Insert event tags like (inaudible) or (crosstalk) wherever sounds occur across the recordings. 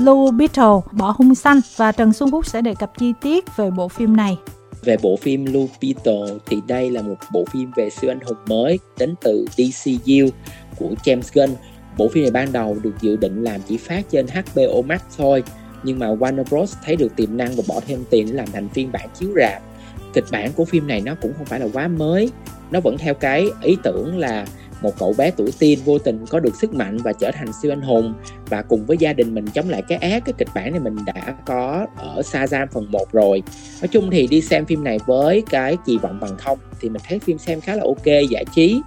Blue Beetle, bỏ hung xanh và Trần Xuân Phúc sẽ đề cập chi tiết về bộ phim này. Về bộ phim Blue Beetle thì đây là một bộ phim về siêu anh hùng mới đến từ DCU của James Gunn. Bộ phim này ban đầu được dự định làm chỉ phát trên HBO Max thôi, nhưng mà Warner Bros thấy được tiềm năng và bỏ thêm tiền để làm thành phiên bản chiếu rạp. Kịch bản của phim này nó cũng không phải là quá mới, nó vẫn theo cái ý tưởng là một cậu bé tuổi teen vô tình có được sức mạnh và trở thành siêu anh hùng. Và cùng với gia đình mình chống lại cái ác, cái kịch bản này mình đã có ở Shazam phần 1 rồi. Nói chung thì đi xem phim này với cái kỳ vọng bằng không thì mình thấy phim xem khá là ok, giải trí.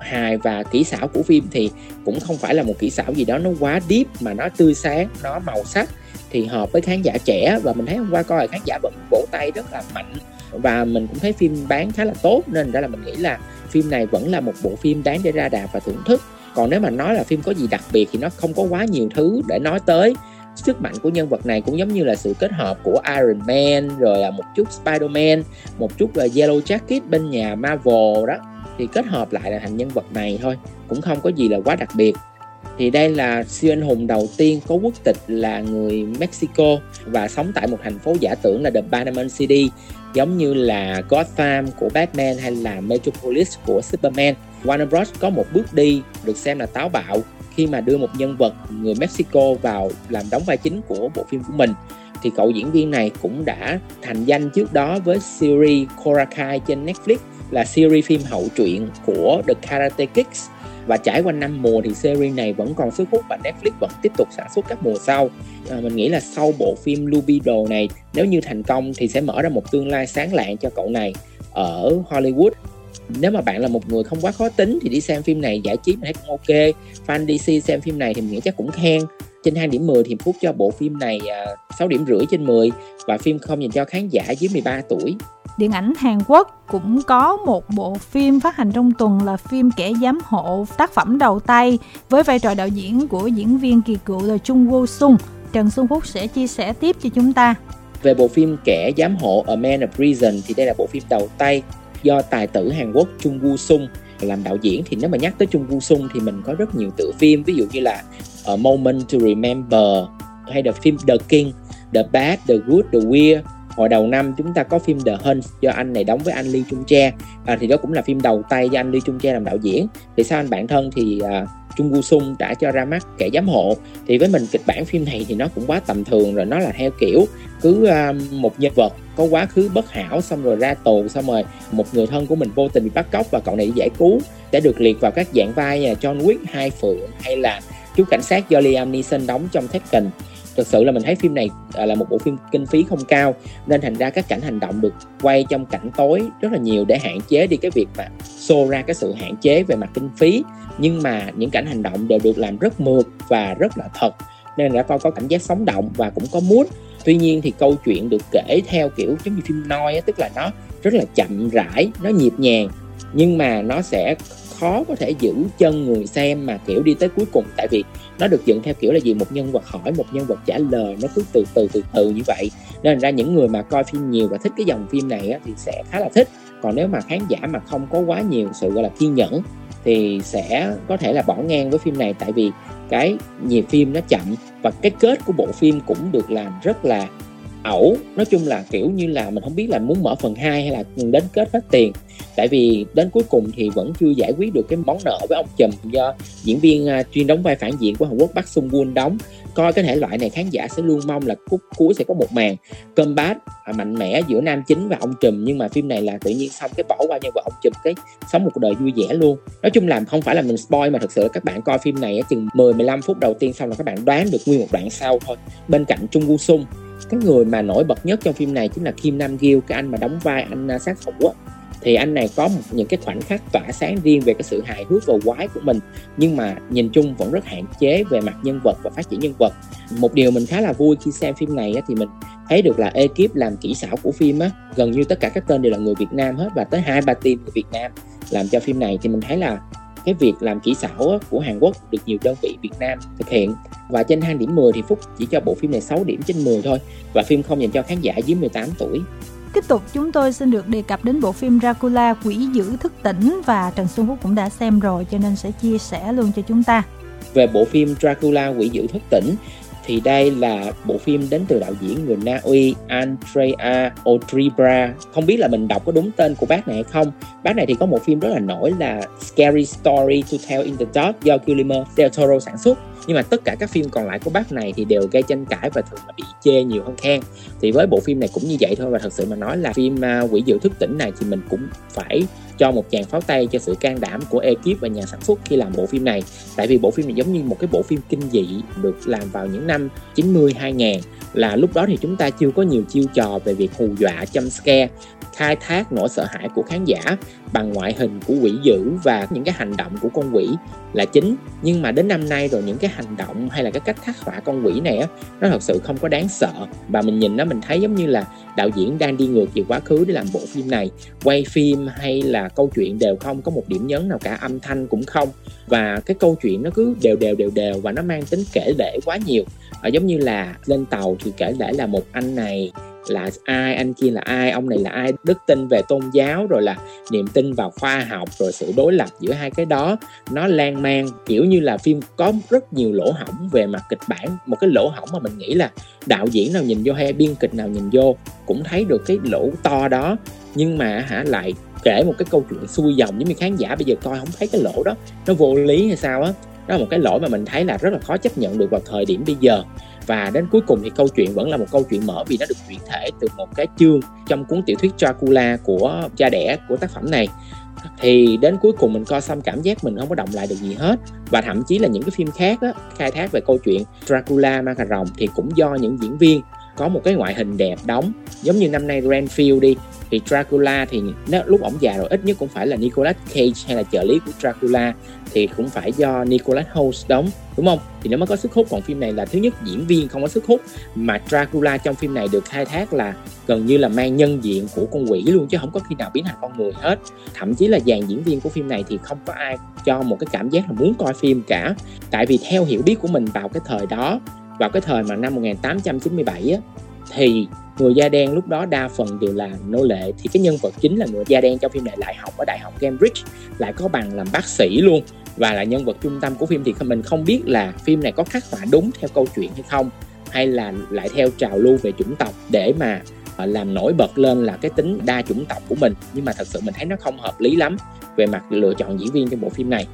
Hài và kỹ xảo của phim thì cũng không phải là một kỹ xảo gì đó nó quá deep mà nó tươi sáng, nó màu sắc thì hợp với khán giả trẻ. Và mình thấy hôm qua coi khán giả vẫn vỗ tay rất là mạnh và mình cũng thấy phim bán khá là tốt, nên ra là mình nghĩ là phim này vẫn là một bộ phim đáng để ra đạp và thưởng thức. Còn nếu mà nói là phim có gì đặc biệt thì nó không có quá nhiều thứ để nói tới. Sức mạnh của nhân vật này cũng giống như là sự kết hợp của Iron Man, rồi là một chút Spider-Man, một chút là Yellow Jacket bên nhà Marvel đó. Thì kết hợp lại là thành nhân vật này thôi, cũng không có gì là quá đặc biệt thì đây là siêu anh hùng đầu tiên có quốc tịch là người Mexico và sống tại một thành phố giả tưởng là The Panama City, giống như là Gotham của Batman hay là Metropolis của Superman. Warner Bros. có một bước đi được xem là táo bạo khi mà đưa một nhân vật người Mexico vào làm đóng vai chính của bộ phim của mình. Thì cậu diễn viên này cũng đã thành danh trước đó với series Cobra Kai trên Netflix, là series phim hậu truyện của The Karate Kids và trải qua năm mùa thì series này vẫn còn sức hút và Netflix vẫn tiếp tục sản xuất các mùa sau. À, mình nghĩ là sau bộ phim Lubido này nếu như thành công thì sẽ mở ra một tương lai sáng lạng cho cậu này ở Hollywood. Nếu mà bạn là một người không quá khó tính thì đi xem phim này giải trí mình thấy cũng ok. Fan DC xem phim này thì mình nghĩ chắc cũng khen. Trên 2 điểm 10 thì Phúc cho bộ phim này à, 6 điểm rưỡi trên 10 và phim không dành cho khán giả dưới 13 tuổi điện ảnh Hàn Quốc cũng có một bộ phim phát hành trong tuần là phim Kẻ giám hộ tác phẩm đầu tay với vai trò đạo diễn của diễn viên kỳ cựu là Chung Woo Sung. Trần Xuân Phúc sẽ chia sẻ tiếp cho chúng ta. Về bộ phim Kẻ giám hộ A Man of Prison thì đây là bộ phim đầu tay do tài tử Hàn Quốc Chung Woo Sung làm đạo diễn thì nếu mà nhắc tới Chung Woo Sung thì mình có rất nhiều tựa phim ví dụ như là A Moment to Remember hay là phim The King, The Bad, The Good, The Weird hồi đầu năm chúng ta có phim The Hunt do anh này đóng với anh Lee Chung Che. À, thì đó cũng là phim đầu tay do anh Lee Chung Che làm đạo diễn. Thì sao anh bạn thân thì à, Trung Woo Sung đã cho ra mắt kẻ giám hộ. Thì với mình kịch bản phim này thì nó cũng quá tầm thường rồi nó là theo kiểu cứ à, một nhân vật có quá khứ bất hảo xong rồi ra tù xong rồi một người thân của mình vô tình bị bắt cóc và cậu này đi giải cứu đã được liệt vào các dạng vai như John Wick hai phượng hay là chú cảnh sát do Liam Neeson đóng trong Tekken thực sự là mình thấy phim này à, là một bộ phim kinh phí không cao, nên thành ra các cảnh hành động được quay trong cảnh tối rất là nhiều để hạn chế đi cái việc mà xô ra cái sự hạn chế về mặt kinh phí. Nhưng mà những cảnh hành động đều được làm rất mượt và rất là thật, nên đã coi có cảm giác sống động và cũng có mood. Tuy nhiên thì câu chuyện được kể theo kiểu giống như phim noi tức là nó rất là chậm rãi, nó nhịp nhàng, nhưng mà nó sẽ khó có thể giữ chân người xem mà kiểu đi tới cuối cùng. Tại vì nó được dựng theo kiểu là gì? Một nhân vật hỏi một nhân vật trả lời nó cứ từ từ từ từ như vậy. Nên ra những người mà coi phim nhiều và thích cái dòng phim này á, thì sẽ khá là thích. Còn nếu mà khán giả mà không có quá nhiều sự gọi là kiên nhẫn thì sẽ có thể là bỏ ngang với phim này. Tại vì cái nhịp phim nó chậm và cái kết của bộ phim cũng được làm rất là ẩu. Nói chung là, kiểu như là, mình không biết là muốn mở phần 2 hay là đến kết hết tiền. Tại vì đến cuối cùng thì vẫn chưa giải quyết được cái món nợ với ông trùm do diễn viên à, chuyên đóng vai phản diện của Hàn Quốc Park Sung Woon đóng. Coi cái thể loại này khán giả sẽ luôn mong là cuối cuối sẽ có một màn cơm bát à, mạnh mẽ giữa nam chính và ông trùm nhưng mà phim này là tự nhiên xong cái bỏ qua nhân vật ông trùm cái sống một cuộc đời vui vẻ luôn. Nói chung là không phải là mình spoil mà thực sự các bạn coi phim này chừng 10 15 phút đầu tiên xong là các bạn đoán được nguyên một đoạn sau thôi. Bên cạnh Trung Woo Sung cái người mà nổi bật nhất trong phim này chính là Kim Nam Gil cái anh mà đóng vai anh à, sát thủ á. Thì anh này có một, những cái khoảnh khắc tỏa sáng riêng về cái sự hài hước và quái của mình nhưng mà nhìn chung vẫn rất hạn chế về mặt nhân vật và phát triển nhân vật. Một điều mình khá là vui khi xem phim này á, thì mình thấy được là ekip làm kỹ xảo của phim á gần như tất cả các tên đều là người Việt Nam hết và tới hai ba team người Việt Nam làm cho phim này thì mình thấy là cái việc làm kỹ xảo của Hàn Quốc được nhiều đơn vị Việt Nam thực hiện và trên thang điểm 10 thì Phúc chỉ cho bộ phim này 6 điểm trên 10 thôi và phim không dành cho khán giả dưới 18 tuổi. Tiếp tục chúng tôi xin được đề cập đến bộ phim Dracula Quỷ dữ thức tỉnh và Trần Xuân Phúc cũng đã xem rồi cho nên sẽ chia sẻ luôn cho chúng ta. Về bộ phim Dracula Quỷ dữ thức tỉnh thì đây là bộ phim đến từ đạo diễn người Na Uy Andrea Otribra. Không biết là mình đọc có đúng tên của bác này hay không. Bác này thì có một phim rất là nổi là Scary Story to Tell in the Dark do Guillermo del Toro sản xuất. Nhưng mà tất cả các phim còn lại của bác này thì đều gây tranh cãi và thường là bị chê nhiều hơn khen. Thì với bộ phim này cũng như vậy thôi và thật sự mà nói là phim à, quỷ dữ thức tỉnh này thì mình cũng phải cho một chàng pháo tay cho sự can đảm của ekip và nhà sản xuất khi làm bộ phim này. Tại vì bộ phim này giống như một cái bộ phim kinh dị được làm vào những năm 90 2000 là lúc đó thì chúng ta chưa có nhiều chiêu trò về việc hù dọa jump scare, khai thác nỗi sợ hãi của khán giả bằng ngoại hình của quỷ dữ và những cái hành động của con quỷ là chính. Nhưng mà đến năm nay rồi, những cái hành động hay là cái cách khắc họa con quỷ này á, nó thật sự không có đáng sợ. Và mình nhìn nó, mình thấy giống như là đạo diễn đang đi ngược về quá khứ để làm bộ phim này. Quay phim hay là câu chuyện đều không có một điểm nhấn nào cả âm thanh cũng không. Và cái câu chuyện nó cứ đều đều đều đều và nó mang tính kể lể quá nhiều. À, giống như là lên tàu thì kể lể là một anh này là ai anh kia là ai ông này là ai đức tin về tôn giáo rồi là niềm tin vào khoa học rồi sự đối lập giữa hai cái đó. Nó lan man kiểu như là phim có rất nhiều lỗ hỏng về mặt kịch bản. Một cái lỗ hỏng mà mình nghĩ là đạo diễn nào nhìn vô hay biên kịch nào nhìn vô cũng thấy được cái lỗ to đó nhưng mà hả lại kể một cái câu chuyện xuôi dòng giống như khán giả bây giờ coi không thấy cái lỗ đó. Nó vô lý hay sao á? Đó là một cái lỗi mà mình thấy là rất là khó chấp nhận được vào thời điểm bây giờ. Và đến cuối cùng thì câu chuyện vẫn là một câu chuyện mở vì nó được chuyển thể từ một cái chương trong cuốn tiểu thuyết Dracula của cha đẻ của tác phẩm này. Thì đến cuối cùng mình coi xong cảm giác mình không có động lại được gì hết. Và thậm chí là những cái phim khác đó, khai thác về câu chuyện Dracula ma cà rồng thì cũng do những diễn viên có một cái ngoại hình đẹp đóng. Giống như năm nay Renfield đi, thì Dracula thì nếu lúc ổng già rồi, ít nhất cũng phải là Nicolas Cage hay là trợ lý của Dracula, thì cũng phải do Nicolas Hoult đóng, đúng không? Thì nó mới có sức hút, còn phim này là thứ nhất, diễn viên không có sức hút, mà Dracula trong phim này được khai thác là gần như là mang nhân diện của con quỷ luôn, chứ không có khi nào biến thành con người hết. Thậm chí là dàn diễn viên của phim này thì không có ai cho một cái cảm giác là muốn coi phim cả. Tại vì theo hiểu biết của mình vào cái thời đó vào cái thời mà năm 1897 á, thì người da đen lúc đó đa phần đều là nô lệ. Thì cái nhân vật chính là người da đen trong phim này lại học ở đại học Cambridge, lại có bằng làm bác sĩ luôn và là nhân vật trung tâm của phim. Thì mình không biết là phim này có khắc họa đúng theo câu chuyện hay không, hay là lại theo trào lưu về chủng tộc để mà ờ, làm nổi bật lên là cái tính đa chủng tộc của mình. Nhưng mà thật sự mình thấy nó không hợp lý lắm về mặt lựa chọn diễn viên trong bộ phim này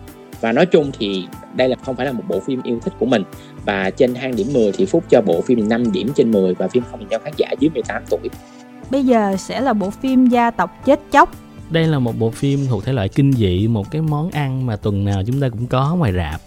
và nói chung thì đây là không phải là một bộ phim yêu thích của mình và trên hang điểm 10 thì Phúc cho bộ phim 5 điểm trên 10 và phim không dành cho khán giả dưới 18 tuổi. Bây giờ sẽ là bộ phim gia tộc chết chóc. Đây là một bộ phim thuộc thể loại kinh dị, một cái món ăn mà tuần nào chúng ta cũng có ngoài rạp.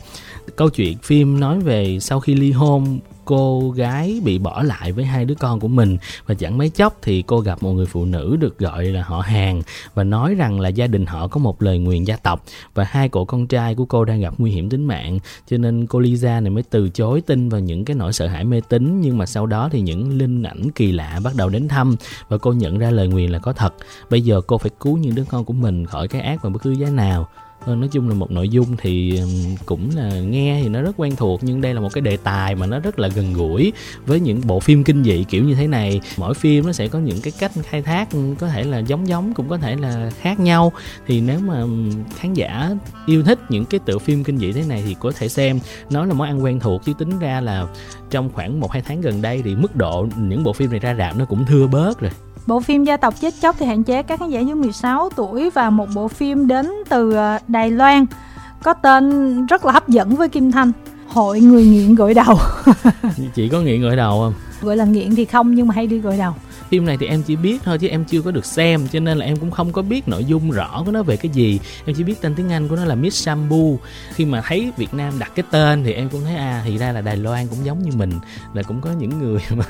Câu chuyện phim nói về sau khi ly hôn cô gái bị bỏ lại với hai đứa con của mình. Và chẳng mấy chốc thì cô gặp một người phụ nữ được gọi là họ hàng và nói rằng là gia đình họ có một lời nguyền gia tộc và hai cậu con trai của cô đang gặp nguy hiểm tính mạng. Cho nên cô Lisa này mới từ chối tin vào những cái nỗi sợ hãi mê tín, nhưng mà sau đó thì những linh ảnh kỳ lạ bắt đầu đến thăm và cô nhận ra lời nguyền là có thật. Bây giờ cô phải cứu những đứa con của mình khỏi cái ác và bất cứ giá nào. Ờ, nói chung là một nội dung thì cũng là nghe thì nó rất quen thuộc, nhưng đây là một cái đề tài mà nó rất là gần gũi với những bộ phim kinh dị kiểu như thế này. Mỗi phim nó sẽ có những cái cách khai thác có thể là giống giống, cũng có thể là khác nhau. Thì nếu mà khán giả yêu thích những cái tựa phim kinh dị thế này thì có thể xem. Nó là món ăn quen thuộc, chứ tính ra là trong khoảng một hai tháng gần đây thì mức độ những bộ phim này ra rạp nó cũng thưa bớt rồi. Bộ phim Gia tộc chết chóc thì hạn chế các khán giả dưới 16 tuổi và một bộ phim đến từ ờ, Đài Loan có tên rất là hấp dẫn với Kim Thanh. Hội người nghiện gội đầu. (laughs) Chỉ có nghiện gội đầu không? Gọi là nghiện thì không nhưng mà hay đi gội đầu phim này thì em chỉ biết thôi chứ em chưa có được xem, cho nên là em cũng không có biết nội dung rõ của nó về cái gì. Em chỉ biết tên tiếng anh của nó là Miss Sambu khi mà thấy Việt Nam đặt cái tên thì em cũng thấy à thì ra là Đài Loan cũng giống như mình, là cũng có những người (laughs) mà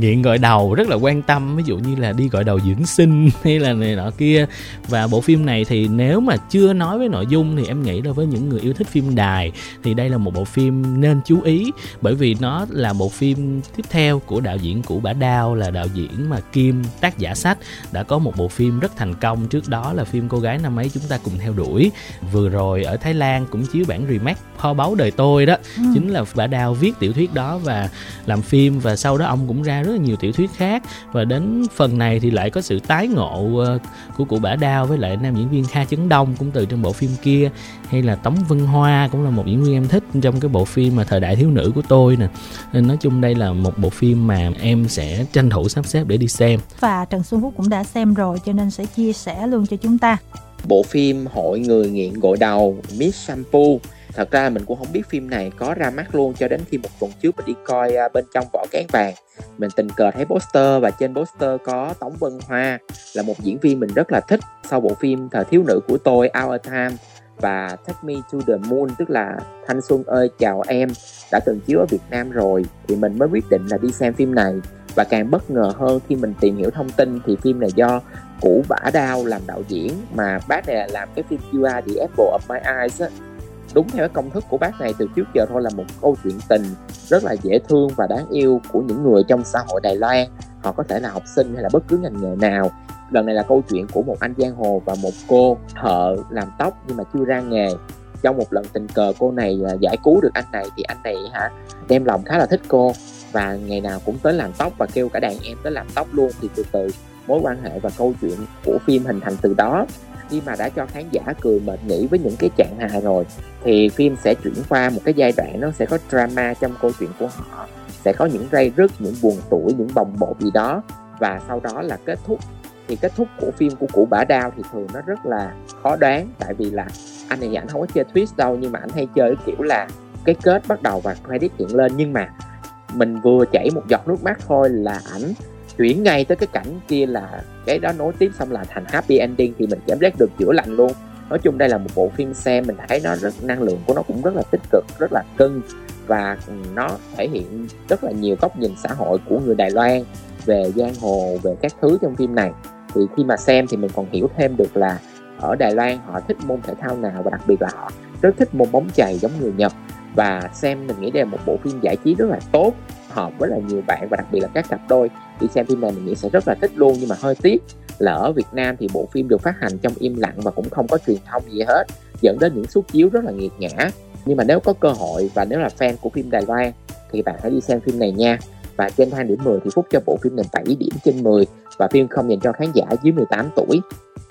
nghiện gọi đầu, rất là quan tâm, ví dụ như là đi gọi đầu dưỡng sinh (laughs) hay là này nọ kia. Và bộ phim này thì nếu mà chưa nói với nội dung thì em nghĩ là với những người yêu thích phim đài thì đây là một bộ phim nên chú ý, bởi vì nó là bộ phim tiếp theo của đạo diễn cũ bả đao, là đạo diễn mà Kim tác giả sách đã có một bộ phim rất thành công. Trước đó là phim cô gái năm ấy chúng ta cùng theo đuổi. Vừa rồi ở Thái Lan cũng chiếu bản remake kho báu đời tôi đó. Ừ. chính là bả đào viết tiểu thuyết đó và làm phim và sau đó ông cũng ra rất là nhiều tiểu thuyết khác. Và đến phần này thì lại có sự tái ngộ ờ, của cụ bả đao với lại nam diễn viên Kha Chấn Đông cũng từ trong bộ phim kia. Hay là Tống Vân Hoa cũng là một diễn viên em thích trong cái bộ phim mà thời đại thiếu nữ của tôi nè. Nên nói chung đây là một bộ phim mà em sẽ tranh thủ sắp xếp để đi xem. Và Trần Xuân Phúc cũng đã xem rồi cho nên sẽ chia sẻ luôn cho chúng ta. Bộ phim hội người nghiện gội đầu Miss Shampoo. Thật ra mình cũng không biết phim này có ra mắt luôn cho đến khi một tuần trước mình đi coi uh, bên trong vỏ cán vàng. Mình tình cờ thấy poster và trên poster có Tống Vân Hoa là một diễn viên mình rất là thích sau bộ phim thời thiếu nữ của tôi Our Time và Take Me to the Moon tức là Thanh Xuân ơi chào em đã từng chiếu ở Việt Nam rồi. Thì mình mới quyết định là đi xem phim này và càng bất ngờ hơn khi mình tìm hiểu thông tin thì phim này do cũ bả đao làm đạo diễn mà bác này là làm cái phim You Are the Apple of My Eyes á. Đúng theo cái công thức của bác này, từ trước giờ thôi là một câu chuyện tình rất là dễ thương và đáng yêu của những người trong xã hội Đài Loan. Họ có thể là học sinh hay là bất cứ ngành nghề nào. Lần này là câu chuyện của một anh giang hồ và một cô thợ làm tóc nhưng mà chưa ra nghề. Trong một lần tình cờ, cô này à, giải cứu được anh này thì anh này hả, đem lòng khá là thích cô và ngày nào cũng tới làm tóc và kêu cả đàn em tới làm tóc luôn. Thì từ từ, mối quan hệ và câu chuyện của phim hình thành từ đó. Khi mà đã cho khán giả cười mệt nghỉ với những cái trạng hài rồi, thì phim sẽ chuyển qua một cái giai đoạn nó sẽ có drama trong câu chuyện của họ. Sẽ có những ray rứt, những buồn tuổi những bồng bột gì đó. Và sau đó là kết thúc. Thì kết thúc của phim của cụ bả đao thì thường nó rất là khó đoán. Tại vì là anh này ảnh không có chơi twist đâu, nhưng mà anh hay chơi kiểu là cái kết bắt đầu và credit hiện lên. Nhưng mà mình vừa chảy một giọt nước mắt thôi là ảnh chuyển ngay tới cái cảnh kia là cái đó nối tiếp xong là thành happy ending thì mình cảm giác được chữa lành luôn. Nói chung đây là một bộ phim xem mình thấy nó rất, năng lượng của nó cũng rất là tích cực, rất là cưng và nó thể hiện rất là nhiều góc nhìn xã hội của người Đài Loan về giang hồ, về các thứ trong phim này. Thì khi mà xem thì mình còn hiểu thêm được là ở Đài Loan họ thích môn thể thao nào và đặc biệt là họ rất thích môn bóng chày giống người Nhật và xem mình nghĩ đây là một bộ phim giải trí rất là tốt, hợp với là nhiều bạn và đặc biệt là các cặp đôi. Đi xem phim này mình nghĩ sẽ rất là thích luôn, nhưng mà hơi tiếc là ở Việt Nam thì bộ phim được phát hành trong im lặng và cũng không có truyền thông gì hết, dẫn đến những suất chiếu rất là nghiệt ngã. Nhưng mà nếu có cơ hội và nếu là fan của phim Đài Loan thì bạn hãy đi xem phim này nha. Và trên thang điểm 10 thì Phúc cho bộ phim này 7 điểm trên 10 và phim không dành cho khán giả dưới 18 tuổi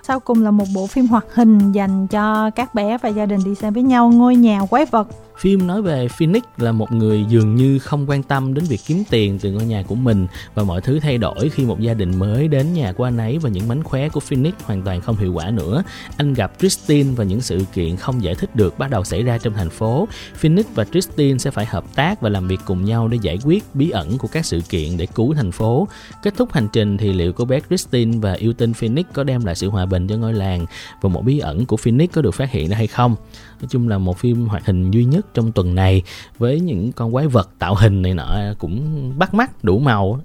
sau cùng là một bộ phim hoạt hình dành cho các bé và gia đình đi xem với nhau, ngôi nhà quái vật Phim nói về Phoenix là một người dường như không quan tâm đến việc kiếm tiền từ ngôi nhà của mình và mọi thứ thay đổi khi một gia đình mới đến nhà của anh ấy và những mánh khóe của Phoenix hoàn toàn không hiệu quả nữa. Anh gặp Christine và những sự kiện không giải thích được bắt đầu xảy ra trong thành phố. Phoenix và Christine sẽ phải hợp tác và làm việc cùng nhau để giải quyết bí ẩn của các sự kiện để cứu thành phố. Kết thúc hành trình thì liệu cô bé Christine và yêu tinh Phoenix có đem lại sự hòa bình bình cho ngôi làng và một bí ẩn của Phoenix có được phát hiện ra hay không? nói chung là một phim hoạt hình duy nhất trong tuần này với những con quái vật tạo hình này nọ cũng bắt mắt, đủ màu